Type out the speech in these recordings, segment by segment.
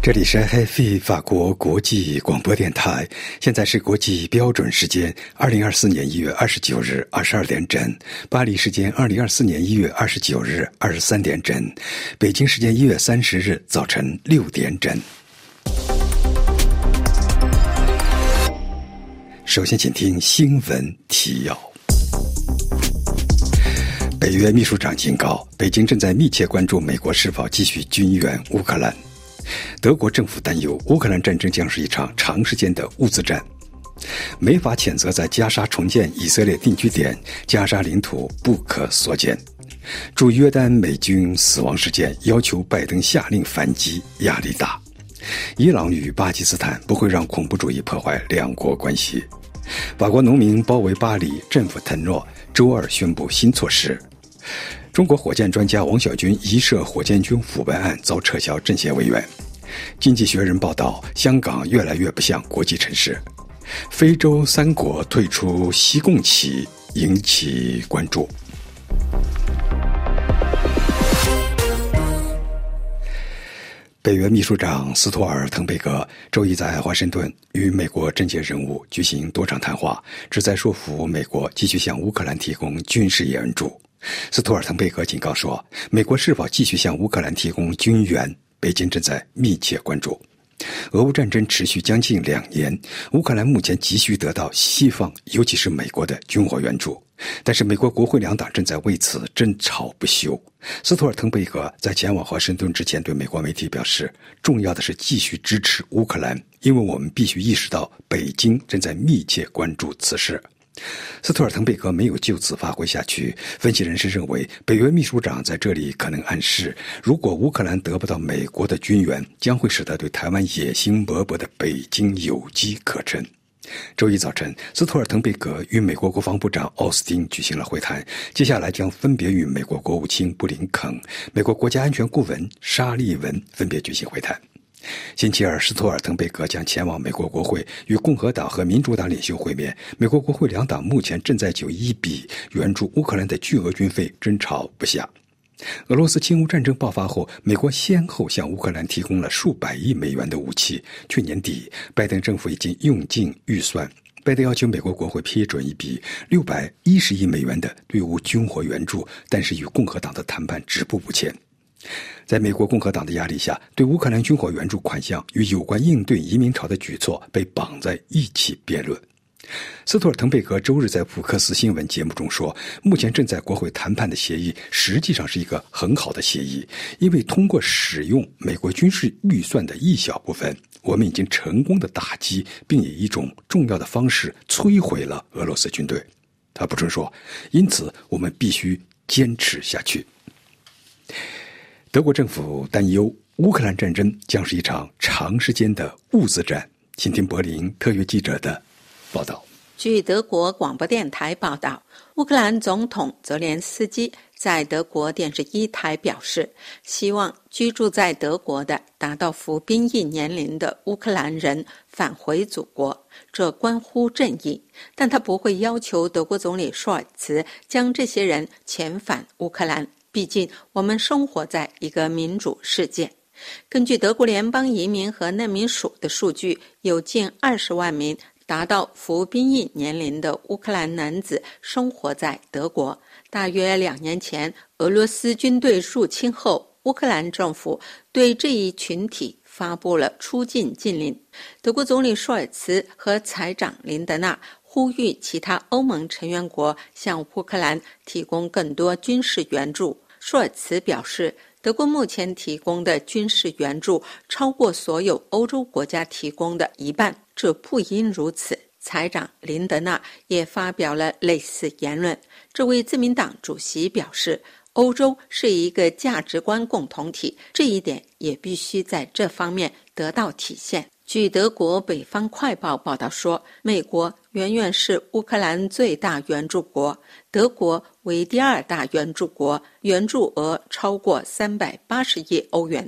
这里是 HFI 法国国际广播电台，现在是国际标准时间二零二四年一月二十九日二十二点整，巴黎时间二零二四年一月二十九日二十三点整，北京时间一月三十日早晨六点整。首先，请听新闻提要。北约秘书长警告，北京正在密切关注美国是否继续军援乌克兰。德国政府担忧，乌克兰战争将是一场长时间的物资战，没法谴责在加沙重建以色列定居点，加沙领土不可缩减。驻约旦美军死亡事件要求拜登下令反击，压力大。伊朗与巴基斯坦不会让恐怖主义破坏两国关系。法国农民包围巴黎，政府承诺周二宣布新措施。中国火箭专家王小军疑涉火箭军腐败案遭撤销政协委员。经济学人报道，香港越来越不像国际城市。非洲三国退出西共企引起关注。北约秘书长斯托尔滕贝格周一在华盛顿与美国政界人物举行多场谈话，旨在说服美国继续向乌克兰提供军事援助。斯托尔滕贝格警告说，美国是否继续向乌克兰提供军援，北京正在密切关注。俄乌战争持续将近两年，乌克兰目前急需得到西方，尤其是美国的军火援助，但是美国国会两党正在为此争吵不休。斯托尔滕贝格在前往华盛顿之前对美国媒体表示：“重要的是继续支持乌克兰，因为我们必须意识到北京正在密切关注此事。”斯托尔滕贝格没有就此发挥下去。分析人士认为，北约秘书长在这里可能暗示，如果乌克兰得不到美国的军援，将会使得对台湾野心勃勃的北京有机可乘。周一早晨，斯托尔滕贝格与美国国防部长奥斯汀举行了会谈，接下来将分别与美国国务卿布林肯、美国国家安全顾问沙利文分别举行会谈。星期二，斯托尔滕贝格将前往美国国会与共和党和民主党领袖会面。美国国会两党目前正在就一笔援助乌克兰的巨额军费争吵不下。俄罗斯侵乌战争爆发后，美国先后向乌克兰提供了数百亿美元的武器。去年底，拜登政府已经用尽预算，拜登要求美国国会批准一笔六百一十亿美元的对乌军火援助，但是与共和党的谈判止步不前。在美国共和党的压力下，对乌克兰军火援助款项与有关应对移民潮的举措被绑在一起辩论。斯托尔滕贝格周日在福克斯新闻节目中说：“目前正在国会谈判的协议实际上是一个很好的协议，因为通过使用美国军事预算的一小部分，我们已经成功的打击并以一种重要的方式摧毁了俄罗斯军队。”他补充说：“因此，我们必须坚持下去。”德国政府担忧乌克兰战争将是一场长时间的物资战。请听柏林特约记者的报道。据德国广播电台报道，乌克兰总统泽连斯基在德国电视一台表示，希望居住在德国的达到服兵役年龄的乌克兰人返回祖国，这关乎正义。但他不会要求德国总理舒尔茨将这些人遣返乌克兰。毕竟，我们生活在一个民主世界。根据德国联邦移民和难民署的数据，有近二十万名达到服兵役年龄的乌克兰男子生活在德国。大约两年前，俄罗斯军队入侵后，乌克兰政府对这一群体发布了出境禁令。德国总理舒尔茨和财长林德纳。呼吁其他欧盟成员国向乌克兰提供更多军事援助。舒尔茨表示，德国目前提供的军事援助超过所有欧洲国家提供的一半，这不应如此。财长林德纳也发表了类似言论。这位自民党主席表示，欧洲是一个价值观共同体，这一点也必须在这方面得到体现。据德国《北方快报》报道说，美国远远是乌克兰最大援助国，德国为第二大援助国，援助额超过三百八十亿欧元。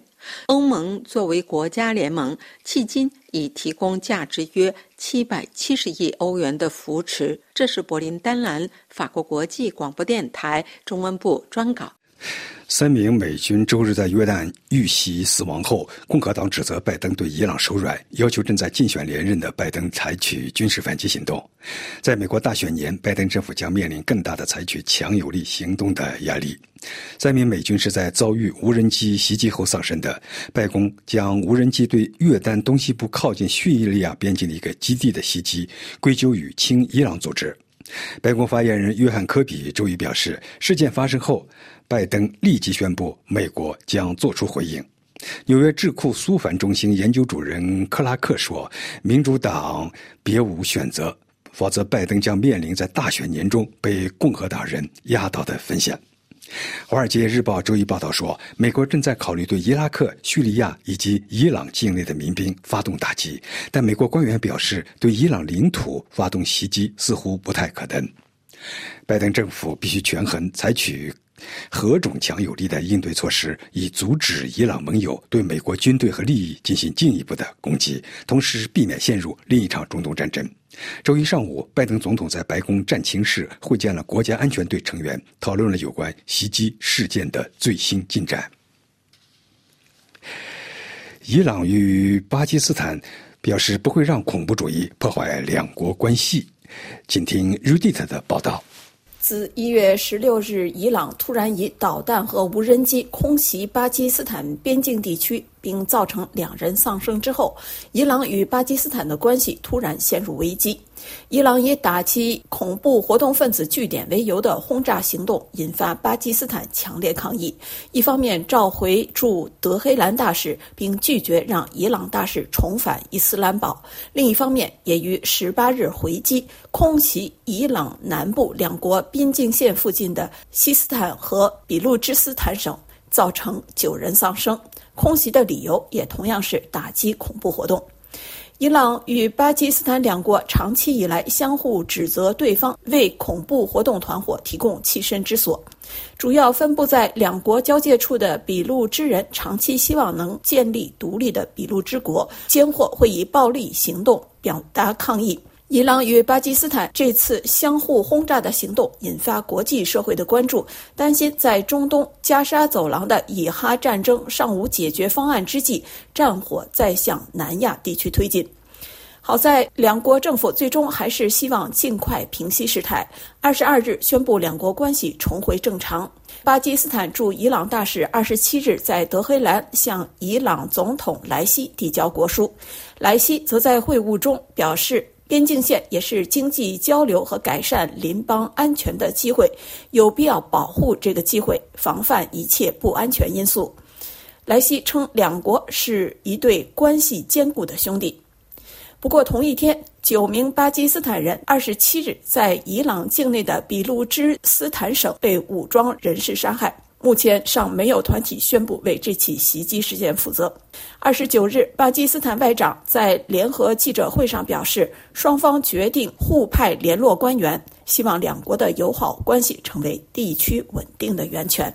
欧盟作为国家联盟，迄今已提供价值约七百七十亿欧元的扶持。这是柏林丹兰法国国际广播电台中文部专稿。三名美军周日在约旦遇袭死亡后，共和党指责拜登对伊朗手软，要求正在竞选连任的拜登采取军事反击行动。在美国大选年，拜登政府将面临更大的采取强有力行动的压力。三名美军是在遭遇无人机袭击后丧生的。白宫将无人机对约旦东西部靠近叙利亚边境的一个基地的袭击归咎于亲伊朗组织。白宫发言人约翰·科比周一表示，事件发生后。拜登立即宣布，美国将作出回应。纽约智库苏凡中心研究主任克拉克说：“民主党别无选择，否则拜登将面临在大选年中被共和党人压倒的风险。”《华尔街日报》周一报道说，美国正在考虑对伊拉克、叙利亚以及伊朗境内的民兵发动打击，但美国官员表示，对伊朗领土发动袭击似乎不太可能。拜登政府必须权衡采取。何种强有力的应对措施，以阻止伊朗盟友对美国军队和利益进行进一步的攻击，同时避免陷入另一场中东战争？周一上午，拜登总统在白宫战情室会见了国家安全队成员，讨论了有关袭击事件的最新进展。伊朗与巴基斯坦表示不会让恐怖主义破坏两国关系。请听 Rudit 的报道。自一月十六日，伊朗突然以导弹和无人机空袭巴基斯坦边境地区。并造成两人丧生之后，伊朗与巴基斯坦的关系突然陷入危机。伊朗以打击恐怖活动分子据点为由的轰炸行动引发巴基斯坦强烈抗议，一方面召回驻德黑兰大使，并拒绝让伊朗大使重返伊斯兰堡；另一方面，也于十八日回击空袭伊朗南部两国边境线附近的西斯坦和比路支斯坦省，造成九人丧生。空袭的理由也同样是打击恐怖活动。伊朗与巴基斯坦两国长期以来相互指责对方为恐怖活动团伙提供栖身之所。主要分布在两国交界处的俾路支人长期希望能建立独立的俾路支国，间或会以暴力行动表达抗议。伊朗与巴基斯坦这次相互轰炸的行动引发国际社会的关注，担心在中东加沙走廊的以哈战争尚无解决方案之际，战火再向南亚地区推进。好在两国政府最终还是希望尽快平息事态。二十二日宣布两国关系重回正常。巴基斯坦驻伊朗大使二十七日在德黑兰向伊朗总统莱西递交国书，莱西则在会晤中表示。边境线也是经济交流和改善邻邦安全的机会，有必要保护这个机会，防范一切不安全因素。莱西称，两国是一对关系坚固的兄弟。不过，同一天，九名巴基斯坦人二十七日在伊朗境内的俾路支斯坦省被武装人士杀害。目前尚没有团体宣布为这起袭击事件负责。二十九日，巴基斯坦外长在联合记者会上表示，双方决定互派联络官员，希望两国的友好关系成为地区稳定的源泉。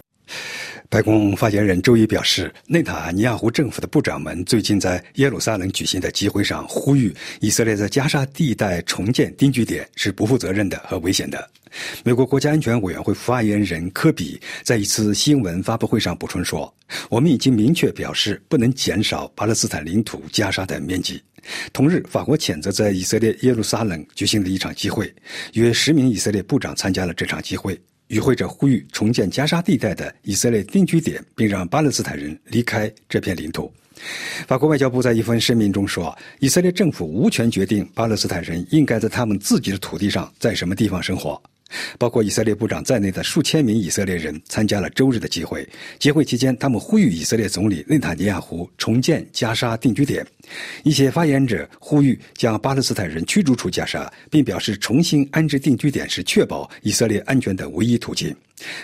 白宫发言人周一表示，内塔尼亚胡政府的部长们最近在耶路撒冷举行的集会上呼吁以色列在加沙地带重建定居点是不负责任的和危险的。美国国家安全委员会发言人科比在一次新闻发布会上补充说：“我们已经明确表示，不能减少巴勒斯坦领土加沙的面积。”同日，法国谴责在以色列耶路撒冷举行的一场集会，约十名以色列部长参加了这场集会。与会者呼吁重建加沙地带的以色列定居点，并让巴勒斯坦人离开这片领土。法国外交部在一份声明中说：“以色列政府无权决定巴勒斯坦人应该在他们自己的土地上在什么地方生活。”包括以色列部长在内的数千名以色列人参加了周日的集会。集会期间，他们呼吁以色列总理内塔尼亚胡重建加沙定居点。一些发言者呼吁将巴勒斯坦人驱逐出加沙，并表示重新安置定居点是确保以色列安全的唯一途径。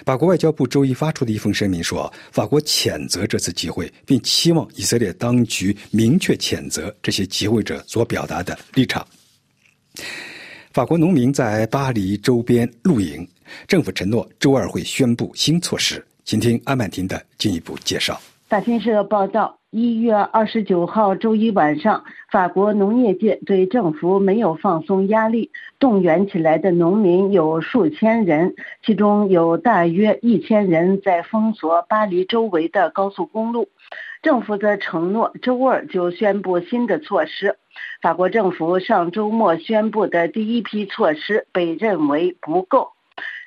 法国外交部周一发出的一封声明说：“法国谴责这次集会，并期望以色列当局明确谴责这些集会者所表达的立场。”法国农民在巴黎周边露营，政府承诺周二会宣布新措施。请听阿曼婷的进一步介绍。法新社报道，一月二十九号周一晚上，法国农业界对政府没有放松压力，动员起来的农民有数千人，其中有大约一千人在封锁巴黎周围的高速公路。政府的承诺周二就宣布新的措施。法国政府上周末宣布的第一批措施被认为不够。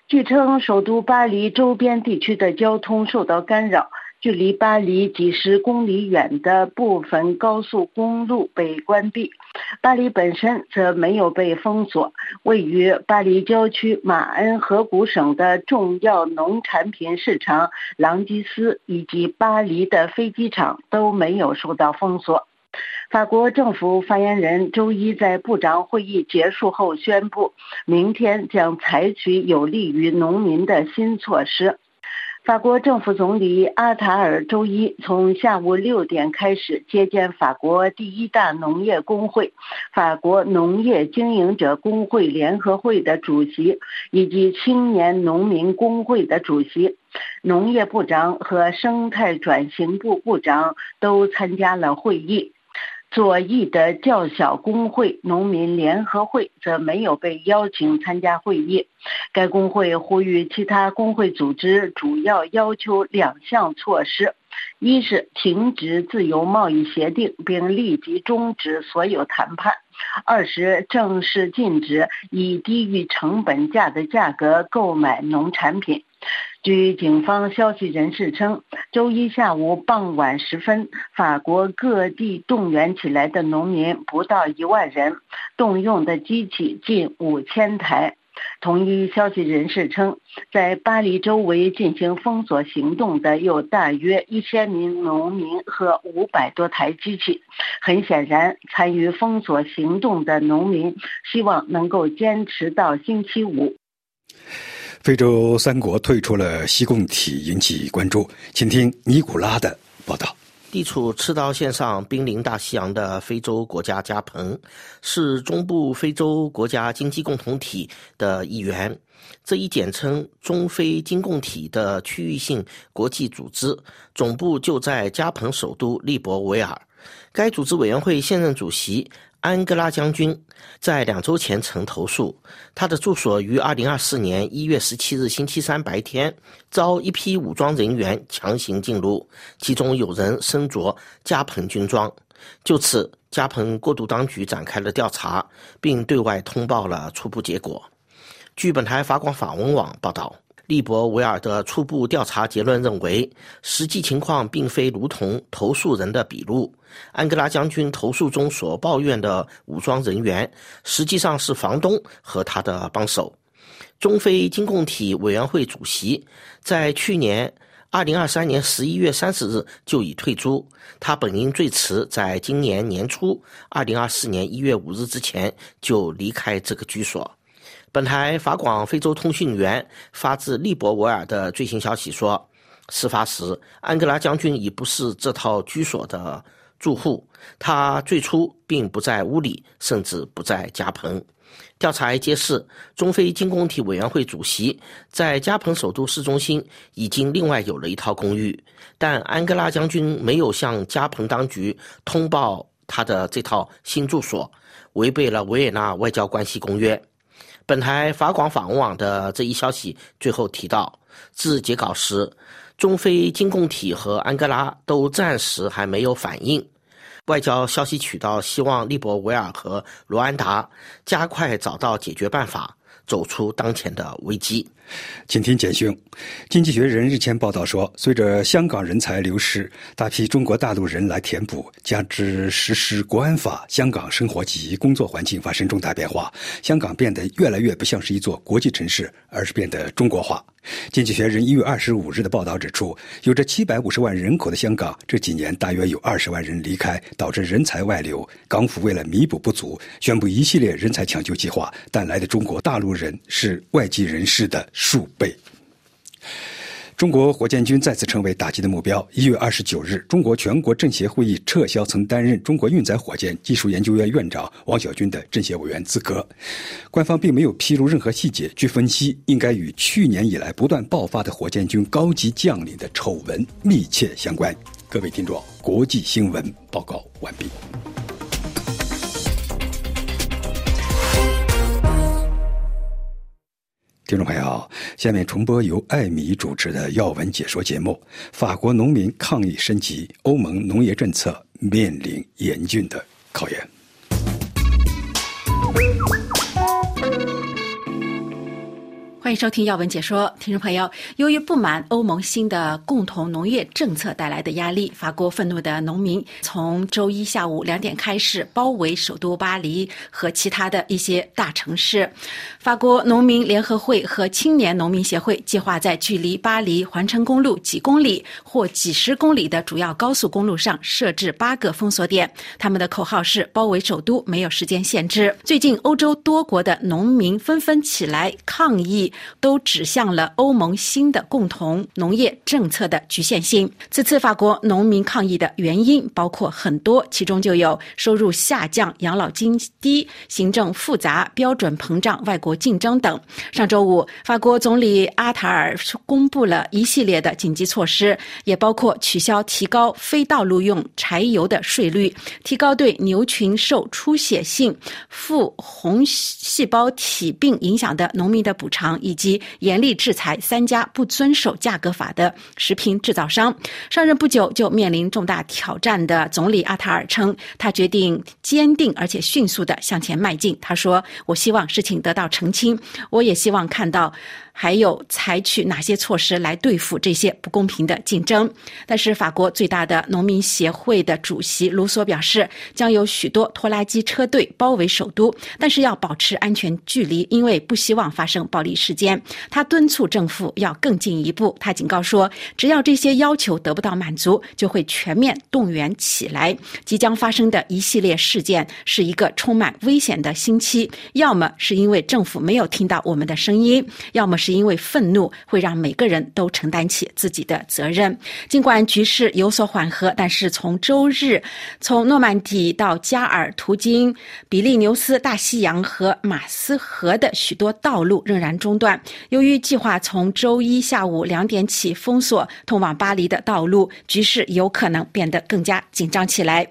据称，首都巴黎周边地区的交通受到干扰。距离巴黎几十公里远的部分高速公路被关闭，巴黎本身则没有被封锁。位于巴黎郊区马恩河谷省的重要农产品市场朗基斯以及巴黎的飞机场都没有受到封锁。法国政府发言人周一在部长会议结束后宣布，明天将采取有利于农民的新措施。法国政府总理阿塔尔周一从下午六点开始接见法国第一大农业工会——法国农业经营者工会联合会的主席，以及青年农民工会的主席。农业部长和生态转型部部长都参加了会议。左翼的较小工会农民联合会则没有被邀请参加会议。该工会呼吁其他工会组织主要要求两项措施：一是停止自由贸易协定并立即终止所有谈判；二是正式禁止以低于成本价的价格购买农产品。据警方消息人士称，周一下午傍晚时分，法国各地动员起来的农民不到一万人，动用的机器近五千台。同一消息人士称，在巴黎周围进行封锁行动的有大约一千名农民和五百多台机器。很显然，参与封锁行动的农民希望能够坚持到星期五。非洲三国退出了西共体，引起关注。请听尼古拉的报道。地处赤道线上、濒临大西洋的非洲国家加蓬，是中部非洲国家经济共同体的一员。这一简称“中非经共体”的区域性国际组织，总部就在加蓬首都利伯维尔。该组织委员会现任主席。安哥拉将军在两周前曾投诉，他的住所于2024年1月17日星期三白天遭一批武装人员强行进入，其中有人身着加蓬军装。就此，加蓬过渡当局展开了调查，并对外通报了初步结果。据本台法广法文网报道。利伯维尔的初步调查结论认为，实际情况并非如同投诉人的笔录。安哥拉将军投诉中所抱怨的武装人员，实际上是房东和他的帮手。中非经共体委员会主席在去年二零二三年十一月三十日就已退出，他本应最迟在今年年初二零二四年一月五日之前就离开这个居所。本台法广非洲通讯员发自利伯维尔的最新消息说，事发时安哥拉将军已不是这套居所的住户，他最初并不在屋里，甚至不在加蓬。调查还揭示，中非经共体委员会主席在加蓬首都市中心已经另外有了一套公寓，但安哥拉将军没有向加蓬当局通报他的这套新住所，违背了维也纳外交关系公约。本台法广法文网的这一消息最后提到，至截稿时，中非经共体和安哥拉都暂时还没有反应。外交消息渠道希望利伯维尔和罗安达加快找到解决办法，走出当前的危机。请听简讯。经济学人日前报道说，随着香港人才流失，大批中国大陆人来填补，加之实施国安法，香港生活及工作环境发生重大变化，香港变得越来越不像是一座国际城市，而是变得中国化。经济学人一月二十五日的报道指出，有着七百五十万人口的香港，这几年大约有二十万人离开，导致人才外流。港府为了弥补不足，宣布一系列人才抢救计划，但来的中国大陆人是外籍人士的数倍。中国火箭军再次成为打击的目标。一月二十九日，中国全国政协会议撤销曾担任中国运载火箭技术研究院院长王小军的政协委员资格。官方并没有披露任何细节。据分析，应该与去年以来不断爆发的火箭军高级将领的丑闻密切相关。各位听众，国际新闻报告完毕。听众朋友，下面重播由艾米主持的要闻解说节目。法国农民抗议升级，欧盟农业政策面临严峻的考验。欢迎收听要闻解说，听众朋友，由于不满欧盟新的共同农业政策带来的压力，法国愤怒的农民从周一下午两点开始包围首都巴黎和其他的一些大城市。法国农民联合会和青年农民协会计划在距离巴黎环城公路几公里或几十公里的主要高速公路上设置八个封锁点。他们的口号是“包围首都，没有时间限制”。最近，欧洲多国的农民纷纷起来抗议。都指向了欧盟新的共同农业政策的局限性。此次法国农民抗议的原因包括很多，其中就有收入下降、养老金低、行政复杂、标准膨胀、外国竞争等。上周五，法国总理阿塔尔公布了一系列的紧急措施，也包括取消提高非道路用柴油的税率，提高对牛群受出血性副红细胞体病影响的农民的补偿。以及严厉制裁三家不遵守价格法的食品制造商。上任不久就面临重大挑战的总理阿塔尔称，他决定坚定而且迅速的向前迈进。他说：“我希望事情得到澄清，我也希望看到。”还有采取哪些措施来对付这些不公平的竞争？但是法国最大的农民协会的主席卢索表示，将有许多拖拉机车队包围首都，但是要保持安全距离，因为不希望发生暴力事件。他敦促政府要更进一步。他警告说，只要这些要求得不到满足，就会全面动员起来。即将发生的一系列事件是一个充满危险的星期，要么是因为政府没有听到我们的声音，要么是。因为愤怒会让每个人都承担起自己的责任。尽管局势有所缓和，但是从周日从诺曼底到加尔途经比利牛斯大西洋和马斯河的许多道路仍然中断。由于计划从周一下午两点起封锁通往巴黎的道路，局势有可能变得更加紧张起来。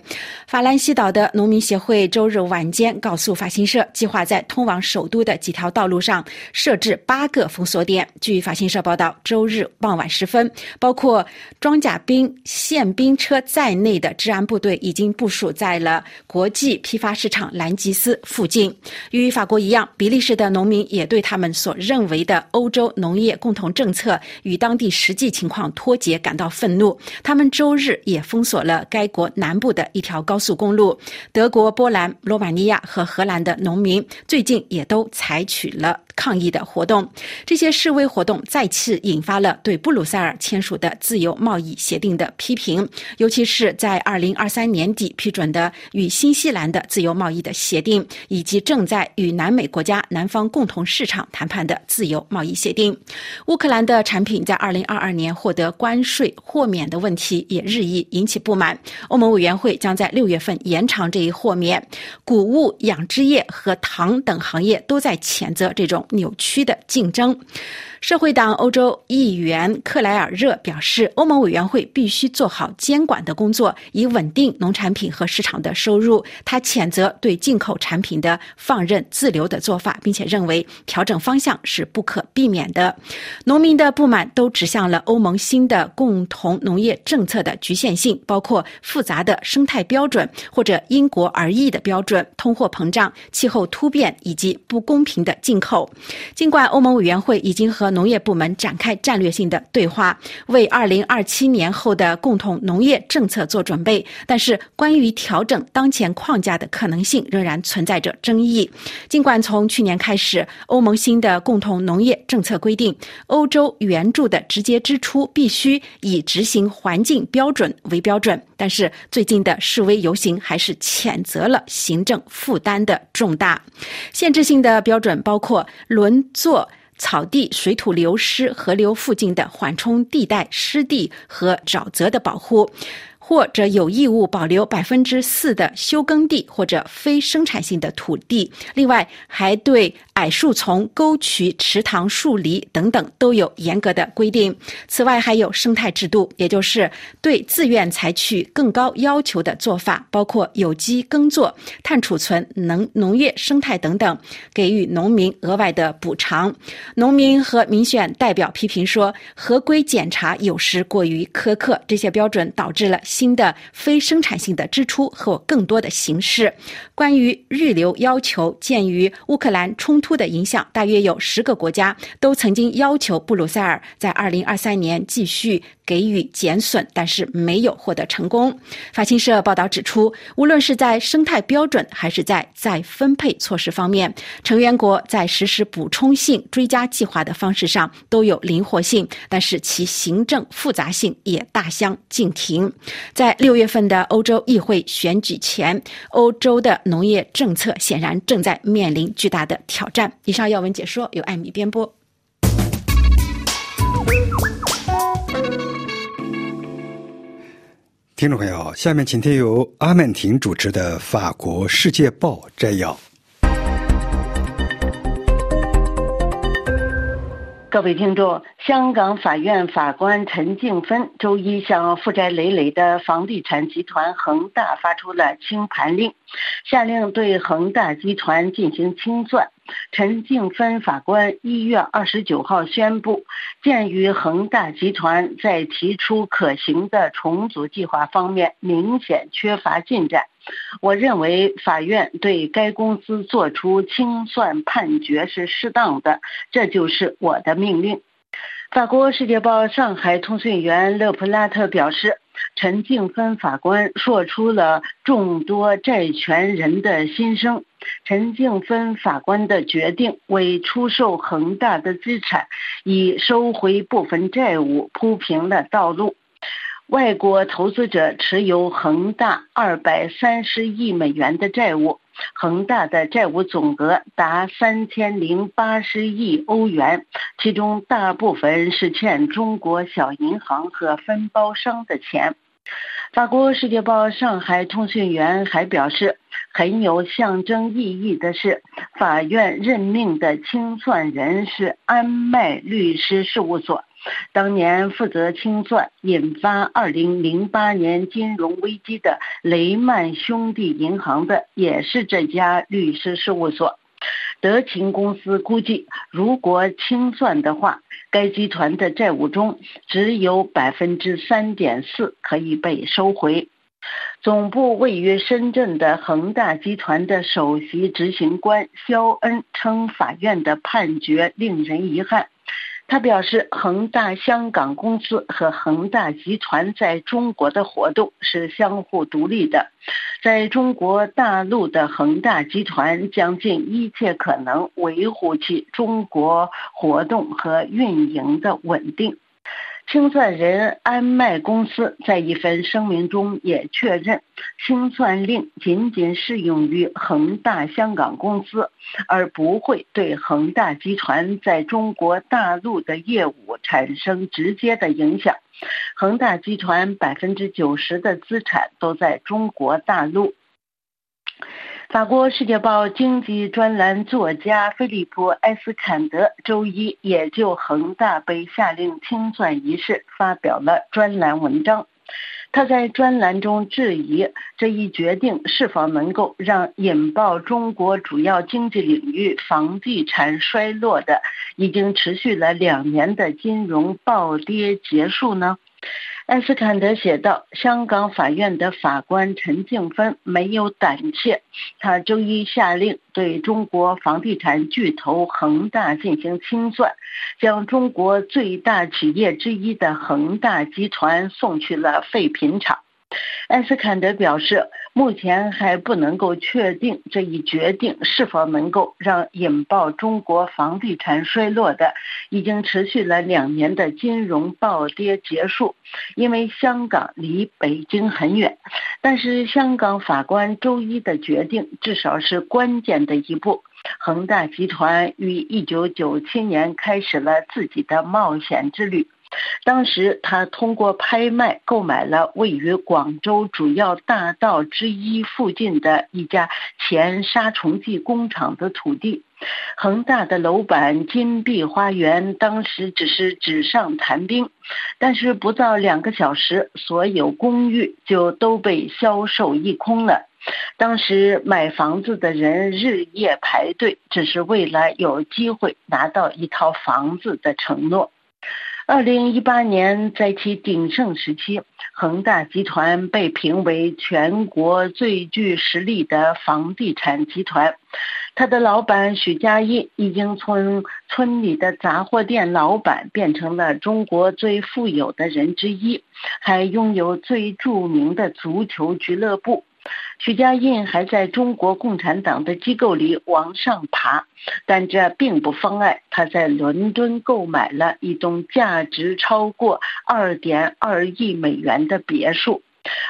法兰西岛的农民协会周日晚间告诉法新社，计划在通往首都的几条道路上设置八个封。锁点。据法新社报道，周日傍晚时分，包括装甲兵、宪兵车在内的治安部队已经部署在了国际批发市场兰吉斯附近。与法国一样，比利时的农民也对他们所认为的欧洲农业共同政策与当地实际情况脱节感到愤怒。他们周日也封锁了该国南部的一条高速公路。德国、波兰、罗马尼亚和荷兰的农民最近也都采取了抗议的活动。这些示威活动再次引发了对布鲁塞尔签署的自由贸易协定的批评，尤其是在二零二三年底批准的与新西兰的自由贸易的协定，以及正在与南美国家南方共同市场谈判的自由贸易协定。乌克兰的产品在二零二二年获得关税豁免的问题也日益引起不满。欧盟委员会将在六月份延长这一豁免。谷物、养殖业和糖等行业都在谴责这种扭曲的竞争。社会党欧洲议员克莱尔热表示，欧盟委员会必须做好监管的工作，以稳定农产品和市场的收入。他谴责对进口产品的放任自流的做法，并且认为调整方向是不可避免的。农民的不满都指向了欧盟新的共同农业政策的局限性，包括复杂的生态标准或者因国而异的标准、通货膨胀、气候突变以及不公平的进口。尽管欧盟委员会已经和农业部门展开战略性的对话，为二零二七年后的共同农业政策做准备。但是，关于调整当前框架的可能性仍然存在着争议。尽管从去年开始，欧盟新的共同农业政策规定，欧洲援助的直接支出必须以执行环境标准为标准，但是最近的示威游行还是谴责了行政负担的重大。限制性的标准包括轮作。草地、水土流失、河流附近的缓冲地带、湿地和沼泽的保护。或者有义务保留百分之四的休耕地或者非生产性的土地。另外，还对矮树丛、沟渠、池塘、树篱等等都有严格的规定。此外，还有生态制度，也就是对自愿采取更高要求的做法，包括有机耕作、碳储存、能农业生态等等，给予农民额外的补偿。农民和民选代表批评说，合规检查有时过于苛刻，这些标准导致了。新的非生产性的支出和更多的形式。关于日流要求，鉴于乌克兰冲突的影响，大约有十个国家都曾经要求布鲁塞尔在二零二三年继续给予减损，但是没有获得成功。法新社报道指出，无论是在生态标准还是在再分配措施方面，成员国在实施补充性追加计划的方式上都有灵活性，但是其行政复杂性也大相径庭。在六月份的欧洲议会选举前，欧洲的农业政策显然正在面临巨大的挑战。以上要闻解说由艾米编播。听众朋友，下面请听由阿曼婷主持的《法国世界报》摘要。各位听众，香港法院法官陈静芬周一向负债累累的房地产集团恒大发出了清盘令，下令对恒大集团进行清算。陈静芬法官一月二十九号宣布，鉴于恒大集团在提出可行的重组计划方面明显缺乏进展，我认为法院对该公司作出清算判决是适当的，这就是我的命令。法国《世界报》上海通讯员勒普拉特表示。陈静芬法官说出了众多债权人的心声。陈静芬法官的决定为出售恒大的资产，以收回部分债务铺平了道路。外国投资者持有恒大二百三十亿美元的债务，恒大的债务总额达三千零八十亿欧元，其中大部分是欠中国小银行和分包商的钱。法国《世界报》上海通讯员还表示，很有象征意义的是，法院任命的清算人是安迈律师事务所。当年负责清算引发2008年金融危机的雷曼兄弟银行的，也是这家律师事务所。德勤公司估计，如果清算的话，该集团的债务中只有百分之三点四可以被收回。总部位于深圳的恒大集团的首席执行官肖恩称，法院的判决令人遗憾。他表示，恒大香港公司和恒大集团在中国的活动是相互独立的。在中国大陆的恒大集团将尽一切可能维护其中国活动和运营的稳定。清算人安迈公司在一份声明中也确认，清算令仅仅适用于恒大香港公司，而不会对恒大集团在中国大陆的业务产生直接的影响。恒大集团百分之九十的资产都在中国大陆。法国《世界报》经济专栏作家菲利普·埃斯坎德周一也就恒大被下令清算一事发表了专栏文章。他在专栏中质疑这一决定是否能够让引爆中国主要经济领域房地产衰落的已经持续了两年的金融暴跌结束呢？艾斯坎德写道：“香港法院的法官陈静芬没有胆怯，他周一下令对中国房地产巨头恒大进行清算，将中国最大企业之一的恒大集团送去了废品厂。”艾斯坎德表示，目前还不能够确定这一决定是否能够让引爆中国房地产衰落的、已经持续了两年的金融暴跌结束，因为香港离北京很远。但是，香港法官周一的决定至少是关键的一步，恒大集团于一九九七年开始了自己的冒险之旅。当时，他通过拍卖购买了位于广州主要大道之一附近的一家前杀虫剂工厂的土地。恒大的楼板金碧花园当时只是纸上谈兵，但是不到两个小时，所有公寓就都被销售一空了。当时买房子的人日夜排队，只是为了有机会拿到一套房子的承诺。二零一八年，在其鼎盛时期，恒大集团被评为全国最具实力的房地产集团。他的老板许家印已经从村里的杂货店老板变成了中国最富有的人之一，还拥有最著名的足球俱乐部。许家印还在中国共产党的机构里往上爬，但这并不妨碍他在伦敦购买了一栋价值超过二点二亿美元的别墅。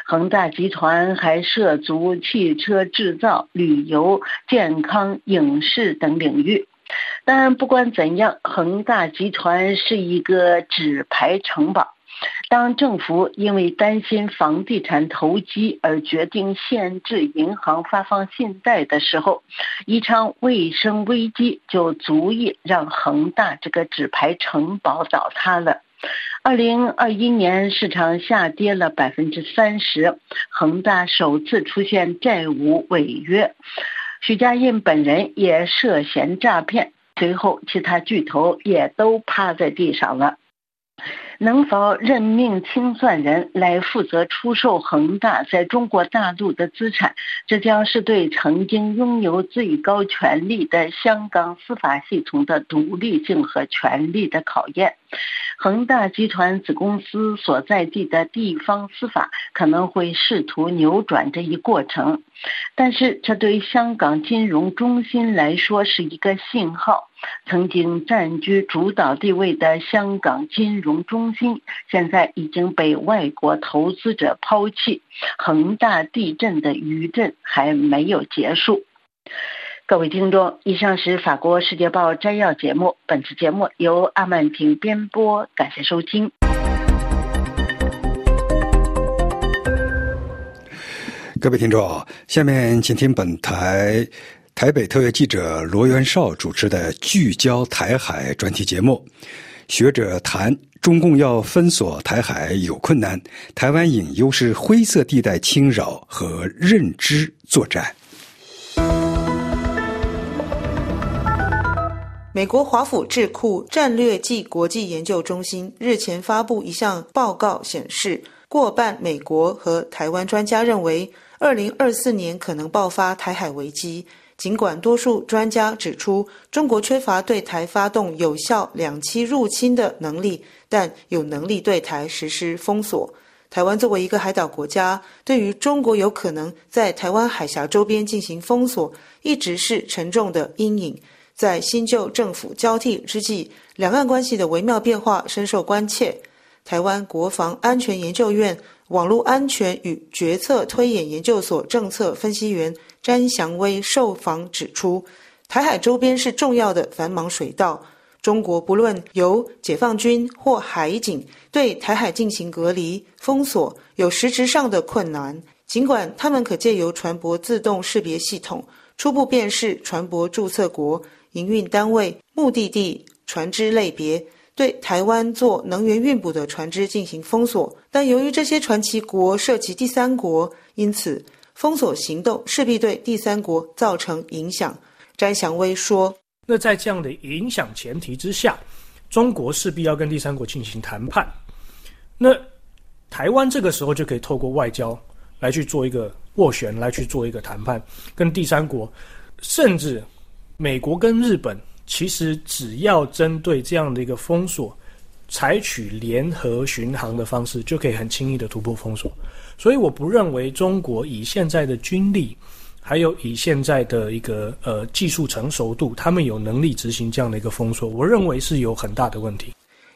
恒大集团还涉足汽车制造、旅游、健康、影视等领域。但不管怎样，恒大集团是一个纸牌城堡。当政府因为担心房地产投机而决定限制银行发放信贷的时候，一场卫生危机就足以让恒大这个纸牌城堡倒塌了。二零二一年市场下跌了百分之三十，恒大首次出现债务违约，许家印本人也涉嫌诈骗，随后其他巨头也都趴在地上了。能否任命清算人来负责出售恒大在中国大陆的资产？这将是对曾经拥有最高权力的香港司法系统的独立性和权力的考验。恒大集团子公司所在地的地方司法可能会试图扭转这一过程，但是这对香港金融中心来说是一个信号。曾经占据主导地位的香港金融中心，现在已经被外国投资者抛弃。恒大地震的余震还没有结束。各位听众，以上是法国《世界报》摘要节目。本次节目由阿曼婷编播，感谢收听。各位听众，下面请听本台台北特约记者罗元绍主持的《聚焦台海》专题节目。学者谈中共要封锁台海有困难，台湾隐忧是灰色地带侵扰和认知作战。美国华府智库战略暨国际研究中心日前发布一项报告，显示过半美国和台湾专家认为，二零二四年可能爆发台海危机。尽管多数专家指出中国缺乏对台发动有效两栖入侵的能力，但有能力对台实施封锁。台湾作为一个海岛国家，对于中国有可能在台湾海峡周边进行封锁，一直是沉重的阴影。在新旧政府交替之际，两岸关系的微妙变化深受关切。台湾国防安全研究院网络安全与决策推演研究所政策分析员詹祥威受访指出，台海周边是重要的繁忙水道，中国不论由解放军或海警对台海进行隔离封锁，有实质上的困难。尽管他们可借由船舶自动识别系统初步辨识船舶注册国。营运单位、目的地、船只类别，对台湾做能源运补的船只进行封锁。但由于这些船旗国涉及第三国，因此封锁行动势必对第三国造成影响。詹祥威说：“那在这样的影响前提之下，中国势必要跟第三国进行谈判。那台湾这个时候就可以透过外交来去做一个斡旋，来去做一个谈判，跟第三国，甚至。”美国跟日本其实只要针对这样的一个封锁，采取联合巡航的方式，就可以很轻易的突破封锁。所以我不认为中国以现在的军力，还有以现在的一个呃技术成熟度，他们有能力执行这样的一个封锁。我认为是有很大的问题。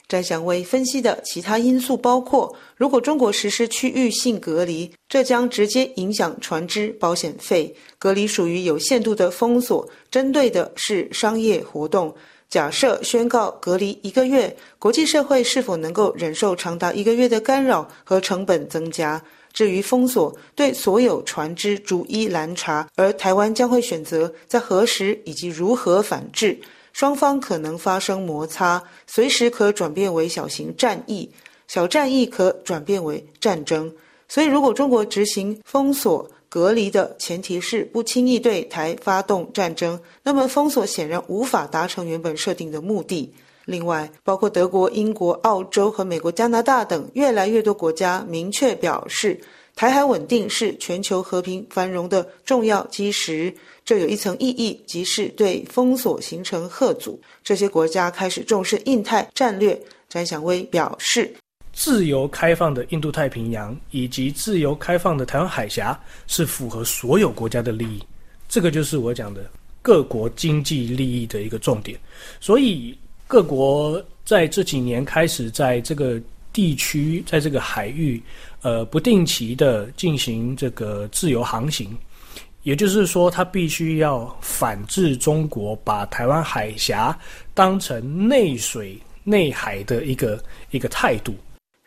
詹祥威分析的其他因素包括：如果中国实施区域性隔离，这将直接影响船只保险费；隔离属于有限度的封锁，针对的是商业活动。假设宣告隔离一个月，国际社会是否能够忍受长达一个月的干扰和成本增加？至于封锁，对所有船只逐一拦查，而台湾将会选择在何时以及如何反制。双方可能发生摩擦，随时可转变为小型战役，小战役可转变为战争。所以，如果中国执行封锁隔离的前提是不轻易对台发动战争，那么封锁显然无法达成原本设定的目的。另外，包括德国、英国、澳洲和美国、加拿大等越来越多国家明确表示，台海稳定是全球和平繁荣的重要基石。这有一层意义，即是对封锁形成贺阻。这些国家开始重视印太战略。詹祥威表示，自由开放的印度太平洋以及自由开放的台湾海峡是符合所有国家的利益。这个就是我讲的各国经济利益的一个重点。所以各国在这几年开始在这个地区，在这个海域，呃，不定期的进行这个自由航行。也就是说，他必须要反制中国，把台湾海峡当成内水内海的一个一个态度。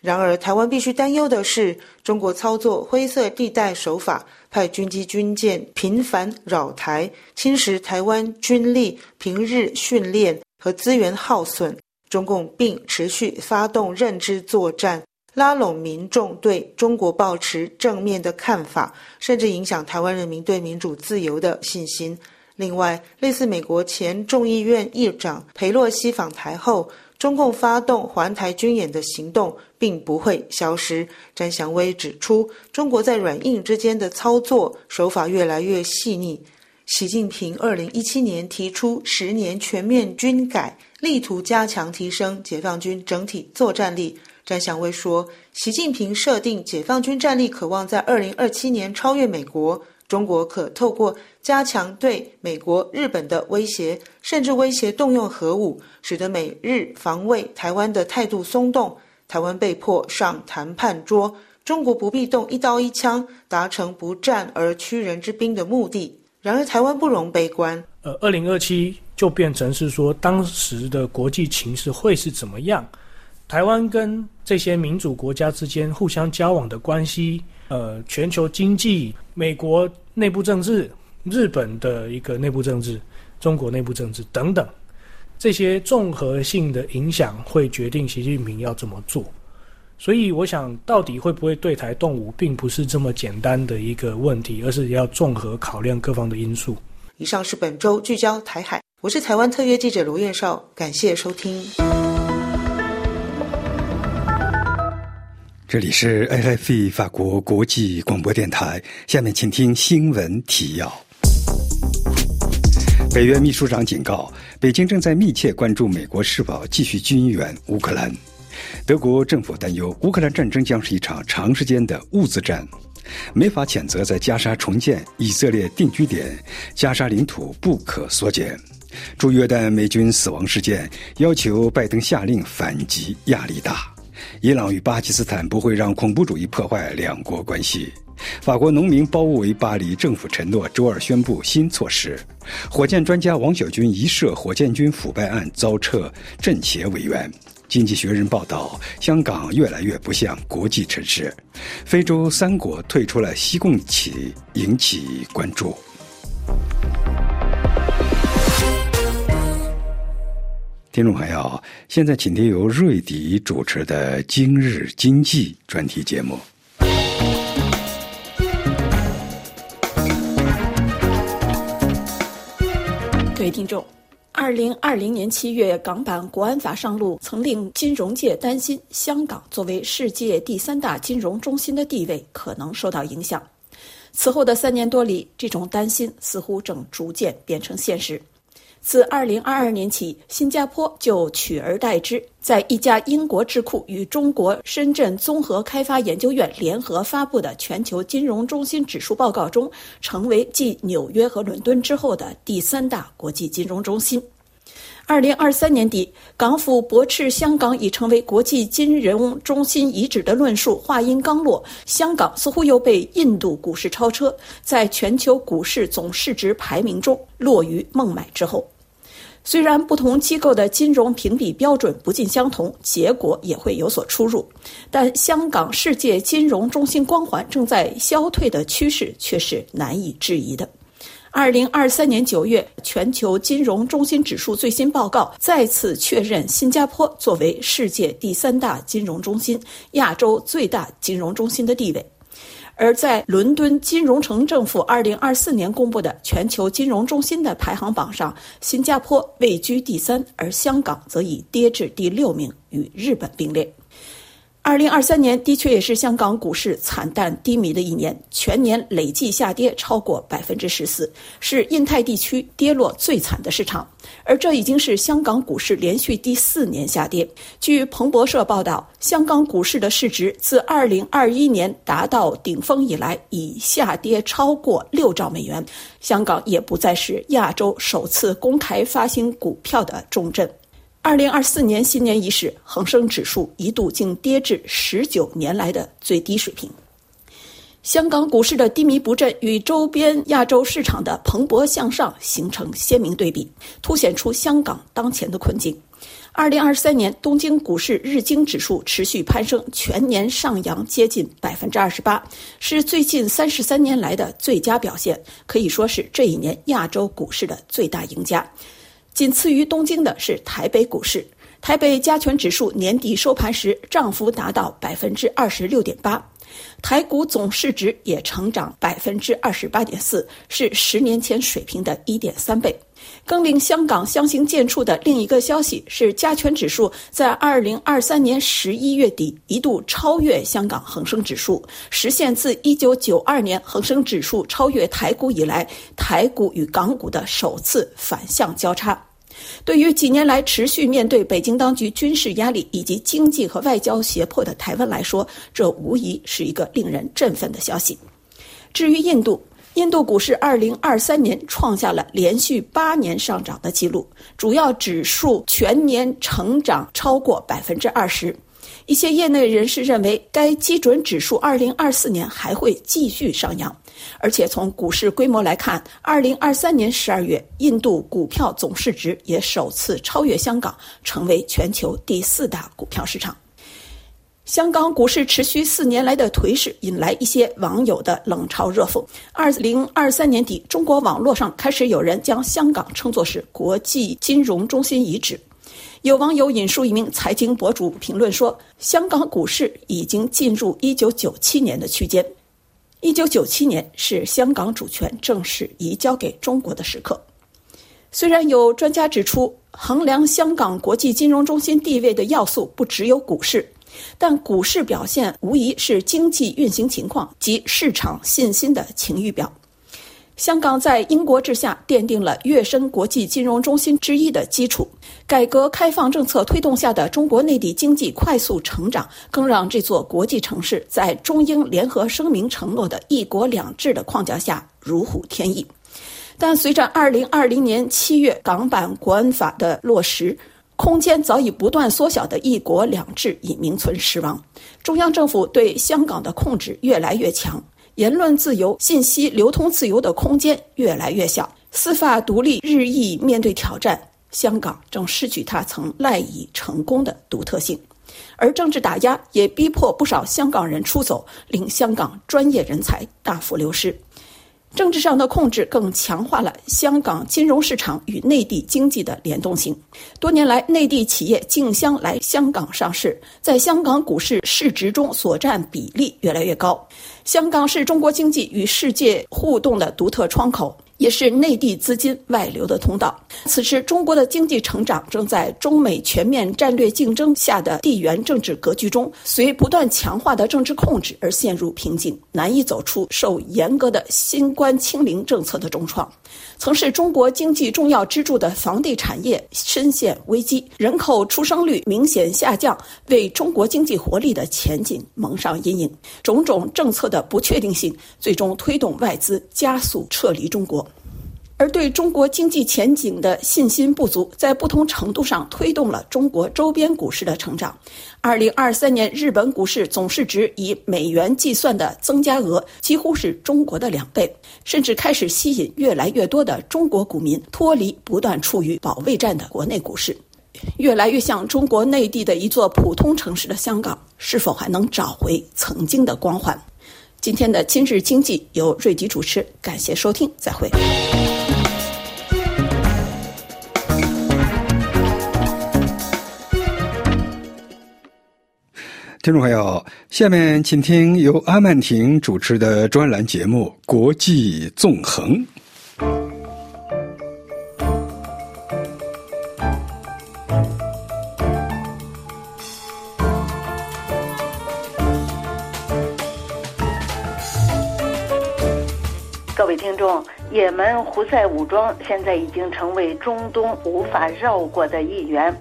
然而，台湾必须担忧的是，中国操作灰色地带手法，派军机军舰频繁扰台，侵蚀台湾军力平日训练和资源耗损。中共并持续发动认知作战。拉拢民众对中国保持正面的看法，甚至影响台湾人民对民主自由的信心。另外，类似美国前众议院议长佩洛西访台后，中共发动环台军演的行动并不会消失。詹祥威指出，中国在软硬之间的操作手法越来越细腻。习近平二零一七年提出十年全面军改，力图加强提升解放军整体作战力。詹祥威说：“习近平设定解放军战力，渴望在二零二七年超越美国。中国可透过加强对美国、日本的威胁，甚至威胁动用核武，使得美日防卫台湾的态度松动，台湾被迫上谈判桌。中国不必动一刀一枪，达成不战而屈人之兵的目的。然而，台湾不容悲观。呃，二零二七就变成是说，当时的国际情势会是怎么样？”台湾跟这些民主国家之间互相交往的关系，呃，全球经济、美国内部政治、日本的一个内部政治、中国内部政治等等，这些综合性的影响会决定习近平要怎么做。所以，我想到底会不会对台动武，并不是这么简单的一个问题，而是要综合考量各方的因素。以上是本周聚焦台海，我是台湾特约记者卢燕少，感谢收听。这里是 AFP 法国国际广播电台。下面请听新闻提要。北约秘书长警告，北京正在密切关注美国是否继续军援乌克兰。德国政府担忧，乌克兰战争将是一场长时间的物资战，没法谴责在加沙重建以色列定居点，加沙领土不可缩减。驻约旦美军死亡事件，要求拜登下令反击，压力大。伊朗与巴基斯坦不会让恐怖主义破坏两国关系。法国农民包围巴黎，政府承诺周二宣布新措施。火箭专家王小军疑涉火箭军腐败案遭撤政协委员。经济学人报道，香港越来越不像国际城市。非洲三国退出了西共起，引起关注。听众朋友，现在请听由瑞迪主持的《今日经济》专题节目。各位听众，二零二零年七月港版国安法上路，曾令金融界担心香港作为世界第三大金融中心的地位可能受到影响。此后的三年多里，这种担心似乎正逐渐变成现实。自2022年起，新加坡就取而代之，在一家英国智库与中国深圳综合开发研究院联合发布的全球金融中心指数报告中，成为继纽约和伦敦之后的第三大国际金融中心。二零二三年底，港府驳斥香港已成为国际金融中心遗址的论述，话音刚落，香港似乎又被印度股市超车，在全球股市总市值排名中落于孟买之后。虽然不同机构的金融评比标准不尽相同，结果也会有所出入，但香港世界金融中心光环正在消退的趋势却是难以置疑的。二零二三年九月，全球金融中心指数最新报告再次确认新加坡作为世界第三大金融中心、亚洲最大金融中心的地位。而在伦敦金融城政府二零二四年公布的全球金融中心的排行榜上，新加坡位居第三，而香港则已跌至第六名，与日本并列。二零二三年的确也是香港股市惨淡低迷的一年，全年累计下跌超过百分之十四，是印太地区跌落最惨的市场。而这已经是香港股市连续第四年下跌。据彭博社报道，香港股市的市值自二零二一年达到顶峰以来，已下跌超过六兆美元。香港也不再是亚洲首次公开发行股票的重镇。二零二四年新年伊始，恒生指数一度竟跌至十九年来的最低水平。香港股市的低迷不振与周边亚洲市场的蓬勃向上形成鲜明对比，凸显出香港当前的困境。二零二三年，东京股市日经指数持续攀升，全年上扬接近百分之二十八，是最近三十三年来的最佳表现，可以说是这一年亚洲股市的最大赢家。仅次于东京的是台北股市，台北加权指数年底收盘时涨幅达到百分之二十六点八，台股总市值也成长百分之二十八点四，是十年前水平的一点三倍。更令香港相形见绌的另一个消息是，加权指数在二零二三年十一月底一度超越香港恒生指数，实现自一九九二年恒生指数超越台股以来，台股与港股的首次反向交叉。对于几年来持续面对北京当局军事压力以及经济和外交胁迫的台湾来说，这无疑是一个令人振奋的消息。至于印度，印度股市二零二三年创下了连续八年上涨的记录，主要指数全年成长超过百分之二十。一些业内人士认为，该基准指数二零二四年还会继续上扬。而且从股市规模来看，二零二三年十二月，印度股票总市值也首次超越香港，成为全球第四大股票市场。香港股市持续四年来的颓势，引来一些网友的冷嘲热讽。二零二三年底，中国网络上开始有人将香港称作是国际金融中心遗址。有网友引述一名财经博主评论说：“香港股市已经进入一九九七年的区间。”一九九七年是香港主权正式移交给中国的时刻。虽然有专家指出，衡量香港国际金融中心地位的要素不只有股市，但股市表现无疑是经济运行情况及市场信心的晴雨表。香港在英国治下奠定了跃升国际金融中心之一的基础。改革开放政策推动下的中国内地经济快速成长，更让这座国际城市在中英联合声明承诺的一国两制的框架下如虎添翼。但随着二零二零年七月港版国安法的落实，空间早已不断缩小的一国两制已名存实亡。中央政府对香港的控制越来越强。言论自由、信息流通自由的空间越来越小，司法独立日益面对挑战，香港正失去它曾赖以成功的独特性，而政治打压也逼迫不少香港人出走，令香港专业人才大幅流失。政治上的控制更强化了香港金融市场与内地经济的联动性。多年来，内地企业竞相来香港上市，在香港股市市值中所占比例越来越高。香港是中国经济与世界互动的独特窗口。也是内地资金外流的通道。此时，中国的经济成长正在中美全面战略竞争下的地缘政治格局中，随不断强化的政治控制而陷入瓶颈，难以走出受严格的新冠清零政策的重创。曾是中国经济重要支柱的房地产业深陷危机，人口出生率明显下降，为中国经济活力的前景蒙上阴影。种种政策的不确定性，最终推动外资加速撤离中国。而对中国经济前景的信心不足，在不同程度上推动了中国周边股市的成长。二零二三年，日本股市总市值以美元计算的增加额几乎是中国的两倍，甚至开始吸引越来越多的中国股民脱离不断处于保卫战的国内股市，越来越像中国内地的一座普通城市的香港，是否还能找回曾经的光环？今天的今日经济由瑞迪主持，感谢收听，再会。听众朋友，下面请听由阿曼婷主持的专栏节目《国际纵横》。各位听众，也门胡塞武装现在已经成为中东无法绕过的一员。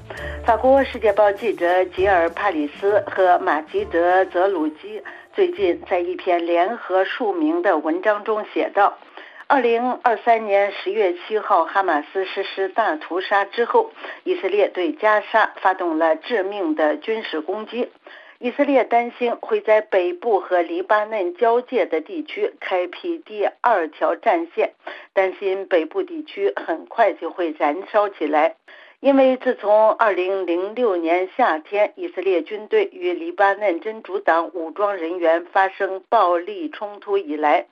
法国《世界报》记者吉尔·帕里斯和马吉德·泽鲁基最近在一篇联合署名的文章中写道：“二零二三年十月七号，哈马斯实施大屠杀之后，以色列对加沙发动了致命的军事攻击。以色列担心会在北部和黎巴嫩交界的地区开辟第二条战线，担心北部地区很快就会燃烧起来。”因为自从2006年夏天以色列军队与黎巴嫩真主党武装人员发生暴力冲突以来，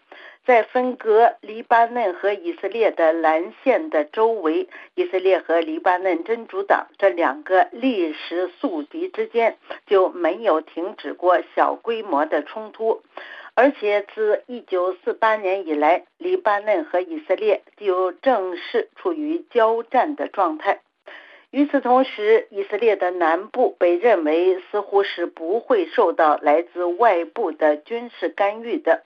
在分割黎巴嫩和以色列的蓝线的周围，以色列和黎巴嫩真主党这两个历史宿敌之间就没有停止过小规模的冲突，而且自1948年以来，黎巴嫩和以色列就正式处于交战的状态。与此同时，以色列的南部被认为似乎是不会受到来自外部的军事干预的。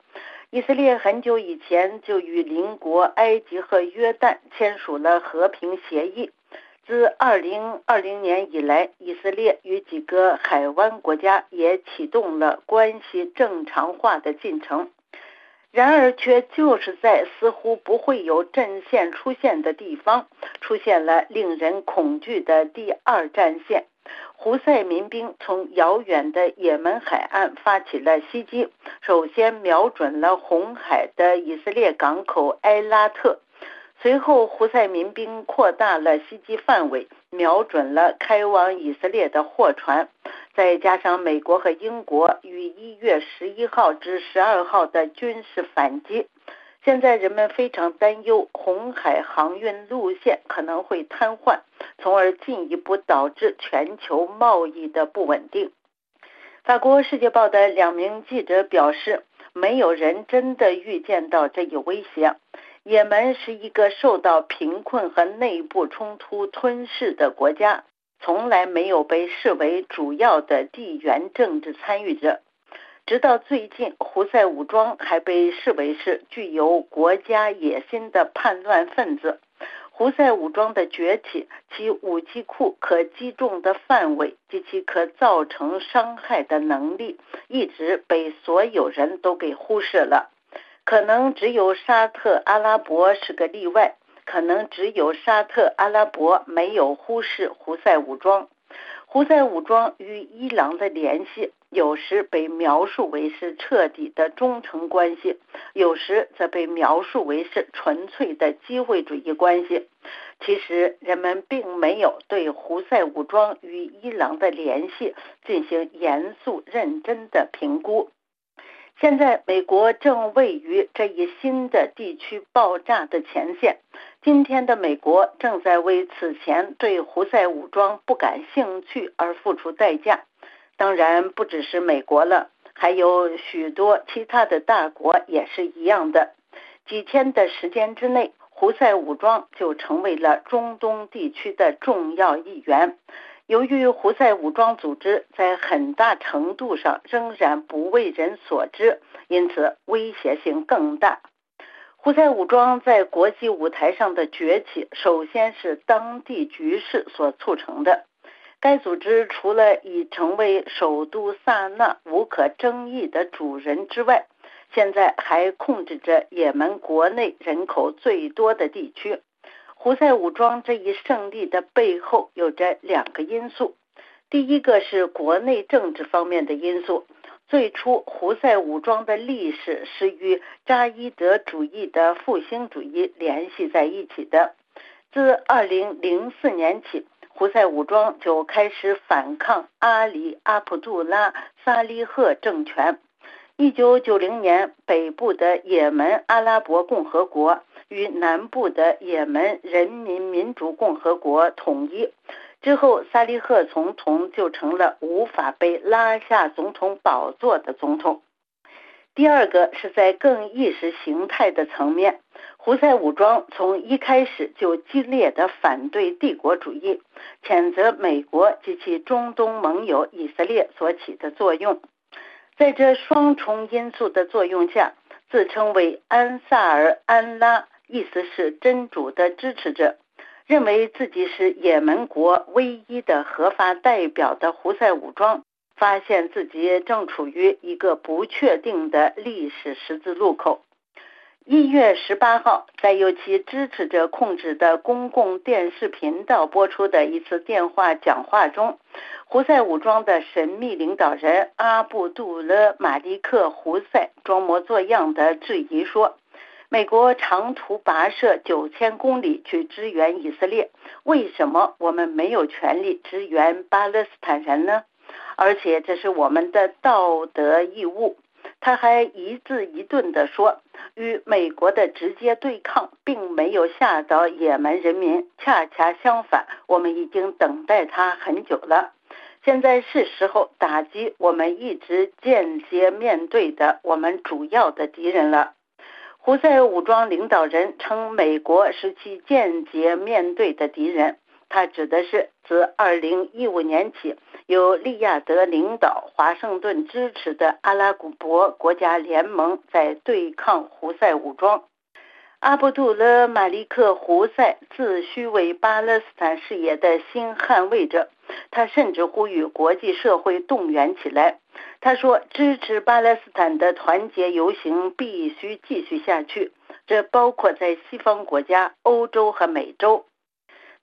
以色列很久以前就与邻国埃及和约旦签署了和平协议。自2020年以来，以色列与几个海湾国家也启动了关系正常化的进程。然而，却就是在似乎不会有阵线出现的地方，出现了令人恐惧的第二战线。胡塞民兵从遥远的也门海岸发起了袭击，首先瞄准了红海的以色列港口埃拉特。随后，胡塞民兵扩大了袭击范围，瞄准了开往以色列的货船。再加上美国和英国于一月十一号至十二号的军事反击，现在人们非常担忧红海航运路线可能会瘫痪，从而进一步导致全球贸易的不稳定。法国《世界报》的两名记者表示，没有人真的预见到这一威胁。也门是一个受到贫困和内部冲突吞噬的国家，从来没有被视为主要的地缘政治参与者。直到最近，胡塞武装还被视为是具有国家野心的叛乱分子。胡塞武装的崛起，其武器库可击中的范围及其可造成伤害的能力，一直被所有人都给忽视了。可能只有沙特阿拉伯是个例外，可能只有沙特阿拉伯没有忽视胡塞武装。胡塞武装与伊朗的联系，有时被描述为是彻底的忠诚关系，有时则被描述为是纯粹的机会主义关系。其实，人们并没有对胡塞武装与伊朗的联系进行严肃认真的评估。现在，美国正位于这一新的地区爆炸的前线。今天的美国正在为此前对胡塞武装不感兴趣而付出代价。当然，不只是美国了，还有许多其他的大国也是一样的。几天的时间之内，胡塞武装就成为了中东地区的重要一员。由于胡塞武装组织在很大程度上仍然不为人所知，因此威胁性更大。胡塞武装在国际舞台上的崛起，首先是当地局势所促成的。该组织除了已成为首都萨那无可争议的主人之外，现在还控制着也门国内人口最多的地区。胡塞武装这一胜利的背后有着两个因素，第一个是国内政治方面的因素。最初，胡塞武装的历史是与扎伊德主义的复兴主义联系在一起的。自2004年起，胡塞武装就开始反抗阿里·阿卜杜拉·萨利赫政权。1990年，北部的也门阿拉伯共和国与南部的也门人民民主共和国统一。之后，萨利赫总统就成了无法被拉下总统宝座的总统。第二个是在更意识形态的层面，胡塞武装从一开始就激烈的反对帝国主义，谴责美国及其中东盟友以色列所起的作用。在这双重因素的作用下，自称为安萨尔安拉，意思是真主的支持者。认为自己是也门国唯一的合法代表的胡塞武装，发现自己正处于一个不确定的历史十字路口。一月十八号，在由其支持者控制的公共电视频道播出的一次电话讲话中，胡塞武装的神秘领导人阿布杜勒马利克·胡塞装模作样的质疑说。美国长途跋涉九千公里去支援以色列，为什么我们没有权利支援巴勒斯坦人呢？而且这是我们的道德义务。他还一字一顿地说：“与美国的直接对抗并没有吓倒也门人民，恰恰相反，我们已经等待他很久了。现在是时候打击我们一直间接面对的我们主要的敌人了。”胡塞武装领导人称，美国是其间接面对的敌人。他指的是自2015年起由利亚德领导、华盛顿支持的阿拉伯国家联盟在对抗胡塞武装。阿卜杜勒·马利克·胡塞自诩为巴勒斯坦事业的新捍卫者，他甚至呼吁国际社会动员起来。他说：“支持巴勒斯坦的团结游行必须继续下去，这包括在西方国家、欧洲和美洲。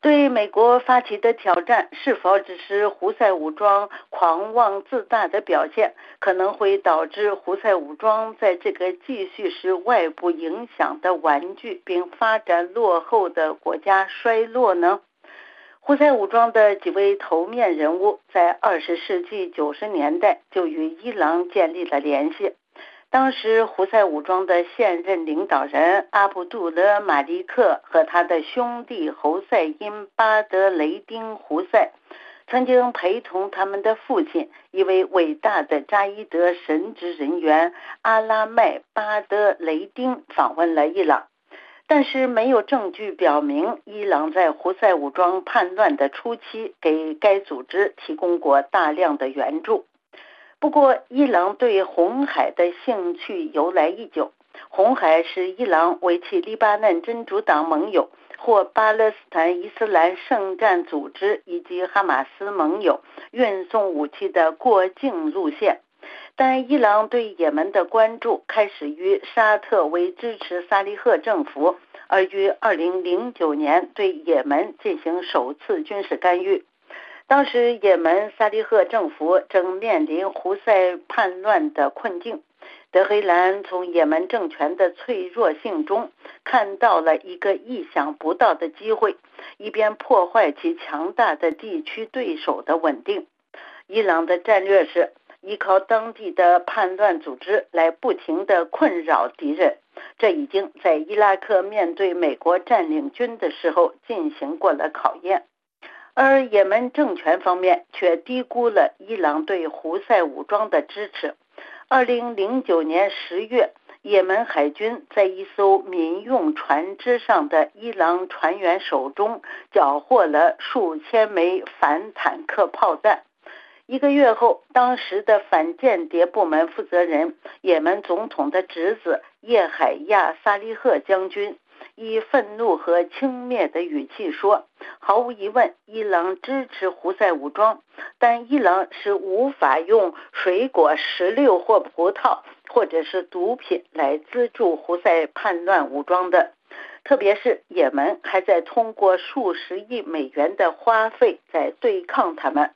对美国发起的挑战是否只是胡塞武装狂妄自大的表现？可能会导致胡塞武装在这个继续是外部影响的玩具并发展落后的国家衰落呢？”胡塞武装的几位头面人物在二十世纪九十年代就与伊朗建立了联系。当时，胡塞武装的现任领导人阿卜杜勒·马利克和他的兄弟侯赛因·巴德雷丁·胡塞，曾经陪同他们的父亲一位伟大的扎伊德神职人员阿拉麦·巴德雷丁访问了伊朗。但是没有证据表明伊朗在胡塞武装叛乱的初期给该组织提供过大量的援助。不过，伊朗对红海的兴趣由来已久。红海是伊朗为其黎巴嫩真主党盟友或巴勒斯坦伊斯兰圣战组织以及哈马斯盟友运送武器的过境路线。但伊朗对也门的关注开始于沙特为支持萨利赫政府而于2009年对也门进行首次军事干预。当时也门萨利赫政府正面临胡塞叛乱的困境。德黑兰从也门政权的脆弱性中看到了一个意想不到的机会，一边破坏其强大的地区对手的稳定。伊朗的战略是。依靠当地的叛乱组织来不停地困扰敌人，这已经在伊拉克面对美国占领军的时候进行过了考验。而也门政权方面却低估了伊朗对胡塞武装的支持。二零零九年十月，也门海军在一艘民用船只上的伊朗船员手中缴获了数千枚反坦克炮弹。一个月后，当时的反间谍部门负责人、也门总统的侄子叶海亚·萨利赫将军，以愤怒和轻蔑的语气说：“毫无疑问，伊朗支持胡塞武装，但伊朗是无法用水果、石榴或葡萄，或者是毒品来资助胡塞叛乱武装的。特别是也门还在通过数十亿美元的花费在对抗他们。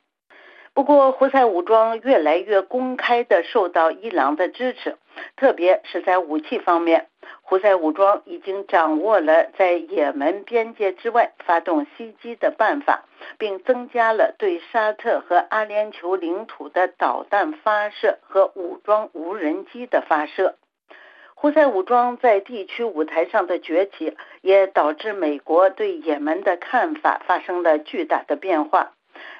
不过，胡塞武装越来越公开地受到伊朗的支持，特别是在武器方面。”胡塞武装已经掌握了在也门边界之外发动袭击的办法，并增加了对沙特和阿联酋领土的导弹发射和武装无人机的发射。胡塞武装在地区舞台上的崛起，也导致美国对也门的看法发生了巨大的变化。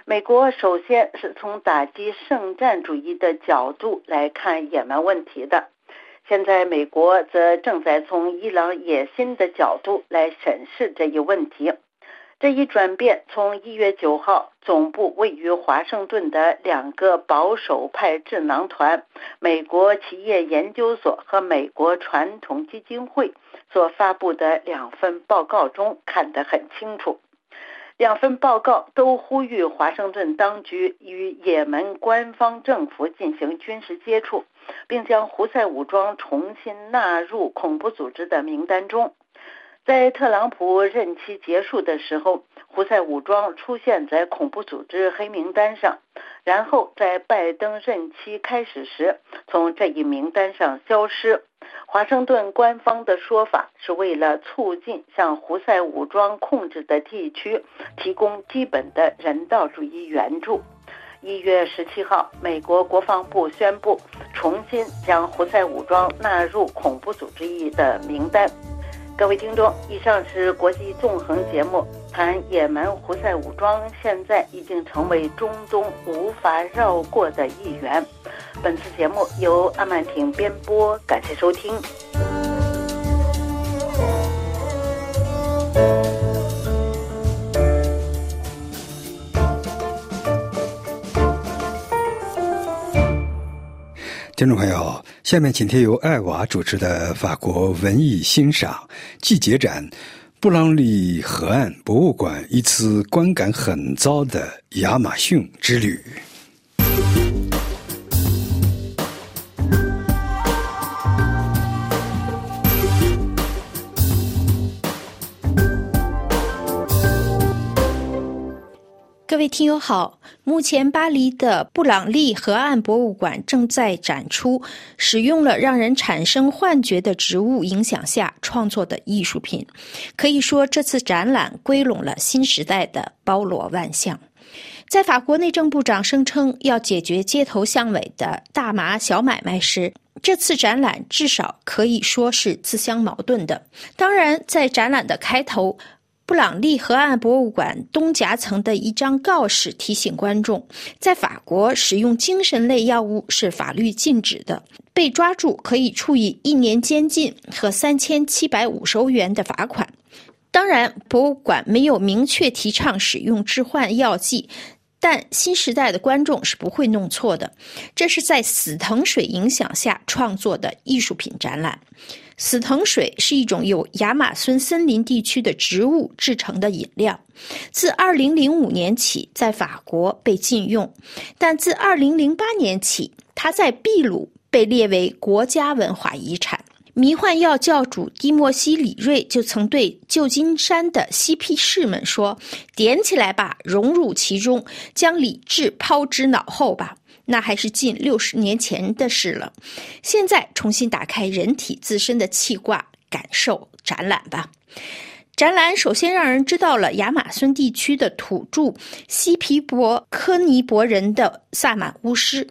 美国首先是从打击圣战主义的角度来看也门问题的。现在，美国则正在从伊朗野心的角度来审视这一问题。这一转变从一月九号总部位于华盛顿的两个保守派智囊团——美国企业研究所和美国传统基金会所发布的两份报告中看得很清楚。两份报告都呼吁华盛顿当局与也门官方政府进行军事接触。并将胡塞武装重新纳入恐怖组织的名单中。在特朗普任期结束的时候，胡塞武装出现在恐怖组织黑名单上，然后在拜登任期开始时从这一名单上消失。华盛顿官方的说法是为了促进向胡塞武装控制的地区提供基本的人道主义援助。一月十七号，美国国防部宣布重新将胡塞武装纳入恐怖组织一的名单。各位听众，以上是国际纵横节目，谈也门胡塞武装现在已经成为中东无法绕过的一员。本次节目由阿曼婷编播，感谢收听。听众朋友，下面请听由艾娃主持的法国文艺欣赏季节展——布朗利河岸博物馆一次观感很糟的亚马逊之旅。各位听友好，目前巴黎的布朗利河岸博物馆正在展出使用了让人产生幻觉的植物影响下创作的艺术品。可以说，这次展览归拢了新时代的包罗万象。在法国内政部长声称要解决街头巷尾的大麻小买卖时，这次展览至少可以说是自相矛盾的。当然，在展览的开头。布朗利河岸博物馆东夹层的一张告示提醒观众，在法国使用精神类药物是法律禁止的，被抓住可以处以一年监禁和三千七百五十欧元的罚款。当然，博物馆没有明确提倡使用致幻药剂，但新时代的观众是不会弄错的。这是在死藤水影响下创作的艺术品展览。死藤水是一种由亚马孙森林地区的植物制成的饮料，自2005年起在法国被禁用，但自2008年起，它在秘鲁被列为国家文化遗产。迷幻药教主蒂莫西·里瑞就曾对旧金山的嬉皮士们说：“点起来吧，融入其中，将理智抛之脑后吧。”那还是近六十年前的事了。现在重新打开人体自身的气挂，感受展览吧。展览首先让人知道了亚马孙地区的土著西皮博科尼伯人的萨满巫师。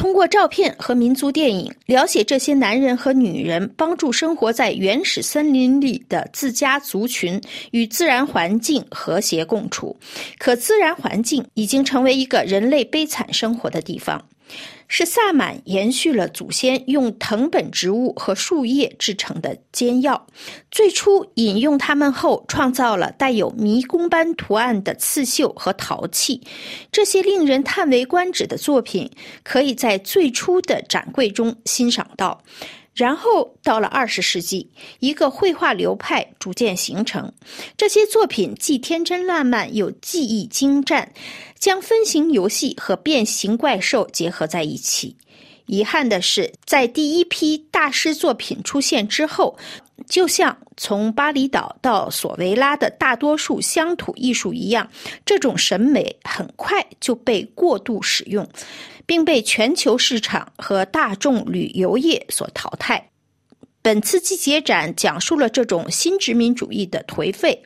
通过照片和民族电影，了解这些男人和女人帮助生活在原始森林里的自家族群与自然环境和谐共处。可自然环境已经成为一个人类悲惨生活的地方。是萨满延续了祖先用藤本植物和树叶制成的煎药，最初引用它们后，创造了带有迷宫般图案的刺绣和陶器。这些令人叹为观止的作品，可以在最初的展柜中欣赏到。然后到了二十世纪，一个绘画流派逐渐形成。这些作品既天真烂漫，又技艺精湛，将分形游戏和变形怪兽结合在一起。遗憾的是，在第一批大师作品出现之后，就像从巴厘岛到索维拉的大多数乡土艺术一样，这种审美很快就被过度使用。并被全球市场和大众旅游业所淘汰。本次季节展讲述了这种新殖民主义的颓废。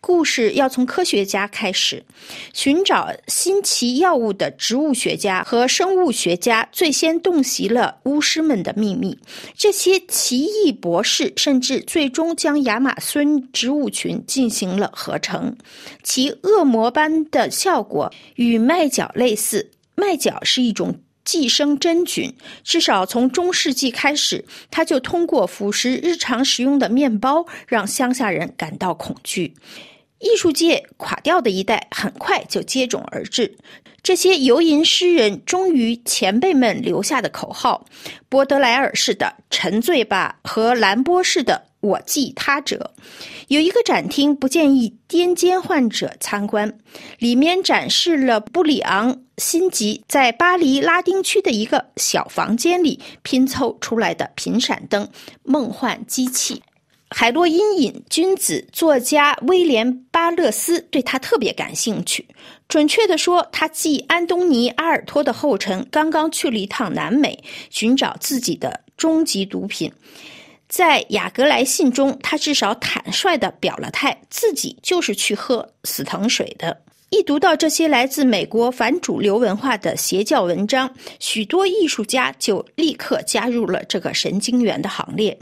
故事要从科学家开始，寻找新奇药物的植物学家和生物学家最先洞悉了巫师们的秘密。这些奇异博士甚至最终将亚马孙植物群进行了合成，其恶魔般的效果与麦角类似。麦角是一种寄生真菌，至少从中世纪开始，它就通过腐蚀日常食用的面包，让乡下人感到恐惧。艺术界垮掉的一代很快就接踵而至，这些游吟诗人忠于前辈们留下的口号：波德莱尔式的“沉醉吧”和兰波式的“我记他者”。有一个展厅不建议癫痫患者参观，里面展示了布里昂辛吉在巴黎拉丁区的一个小房间里拼凑出来的频闪灯梦幻机器。海洛因瘾君子作家威廉·巴勒斯对他特别感兴趣。准确地说，他继安东尼·阿尔托的后尘，刚刚去了一趟南美，寻找自己的终极毒品。在雅各来信中，他至少坦率地表了态，自己就是去喝死藤水的。一读到这些来自美国反主流文化的邪教文章，许多艺术家就立刻加入了这个神经元的行列。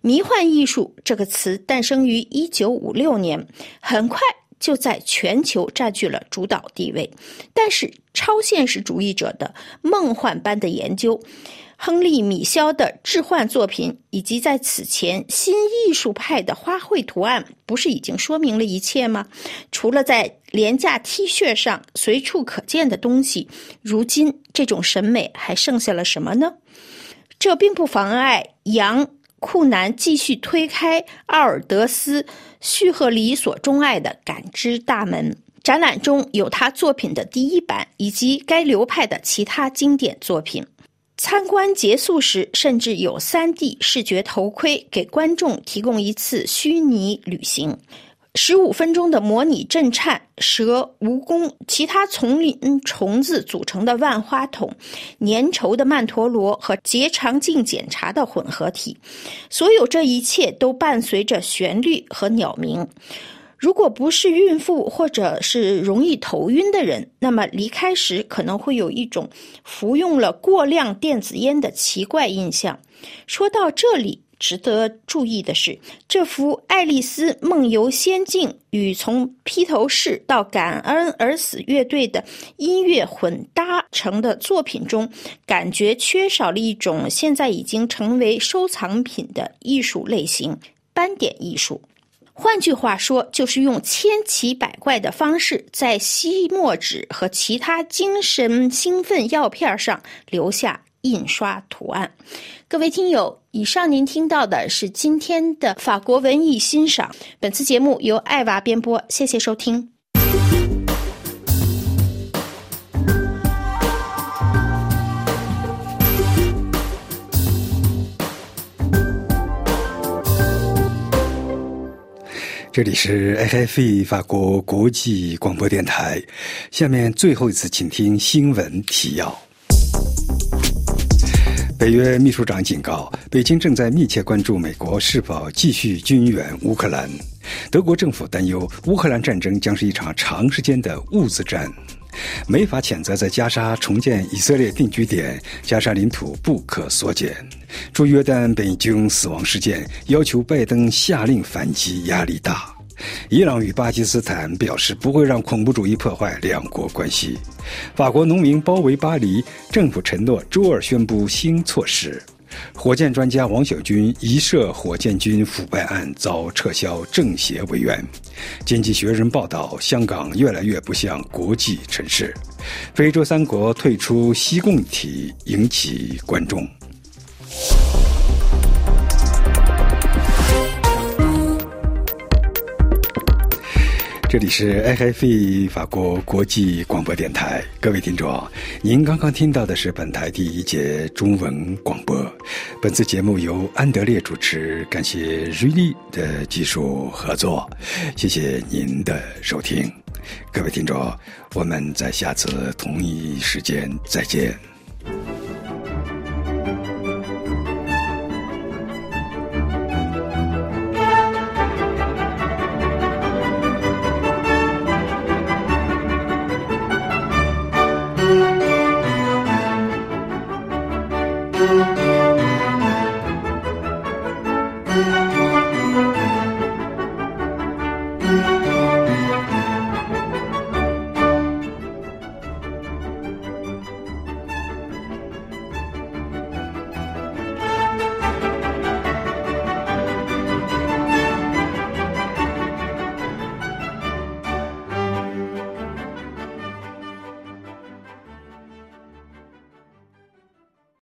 迷幻艺术这个词诞生于一九五六年，很快就在全球占据了主导地位。但是，超现实主义者的梦幻般的研究。亨利·米肖的置换作品，以及在此前新艺术派的花卉图案，不是已经说明了一切吗？除了在廉价 T 恤上随处可见的东西，如今这种审美还剩下了什么呢？这并不妨碍杨库南继续推开奥尔德斯·叙赫里所钟爱的感知大门。展览中有他作品的第一版，以及该流派的其他经典作品。参观结束时，甚至有 3D 视觉头盔给观众提供一次虚拟旅行。十五分钟的模拟震颤、蛇、蜈蚣、其他丛林虫子组成的万花筒、粘稠的曼陀罗和结肠镜检查的混合体，所有这一切都伴随着旋律和鸟鸣。如果不是孕妇或者是容易头晕的人，那么离开时可能会有一种服用了过量电子烟的奇怪印象。说到这里，值得注意的是，这幅《爱丽丝梦游仙境》与从披头士到感恩而死乐队的音乐混搭成的作品中，感觉缺少了一种现在已经成为收藏品的艺术类型——斑点艺术。换句话说，就是用千奇百怪的方式，在吸墨纸和其他精神兴奋药片上留下印刷图案。各位听友，以上您听到的是今天的法国文艺欣赏。本次节目由艾娃编播，谢谢收听。这里是 AFE 法国国际广播电台。下面最后一次，请听新闻提要。北约秘书长警告，北京正在密切关注美国是否继续军援乌克兰。德国政府担忧，乌克兰战争将是一场长时间的物资战。没法谴责在加沙重建以色列定居点，加沙领土不可缩减。驻约旦北京死亡事件要求拜登下令反击，压力大。伊朗与巴基斯坦表示不会让恐怖主义破坏两国关系。法国农民包围巴黎，政府承诺周二宣布新措施。火箭专家王小军一涉火箭军腐败案遭撤销政协委员。经济学人报道，香港越来越不像国际城市。非洲三国退出西共体引起关注。这里是 AFP 法国国际广播电台，各位听众，您刚刚听到的是本台第一节中文广播。本次节目由安德烈主持，感谢瑞丽的技术合作，谢谢您的收听，各位听众，我们在下次同一时间再见。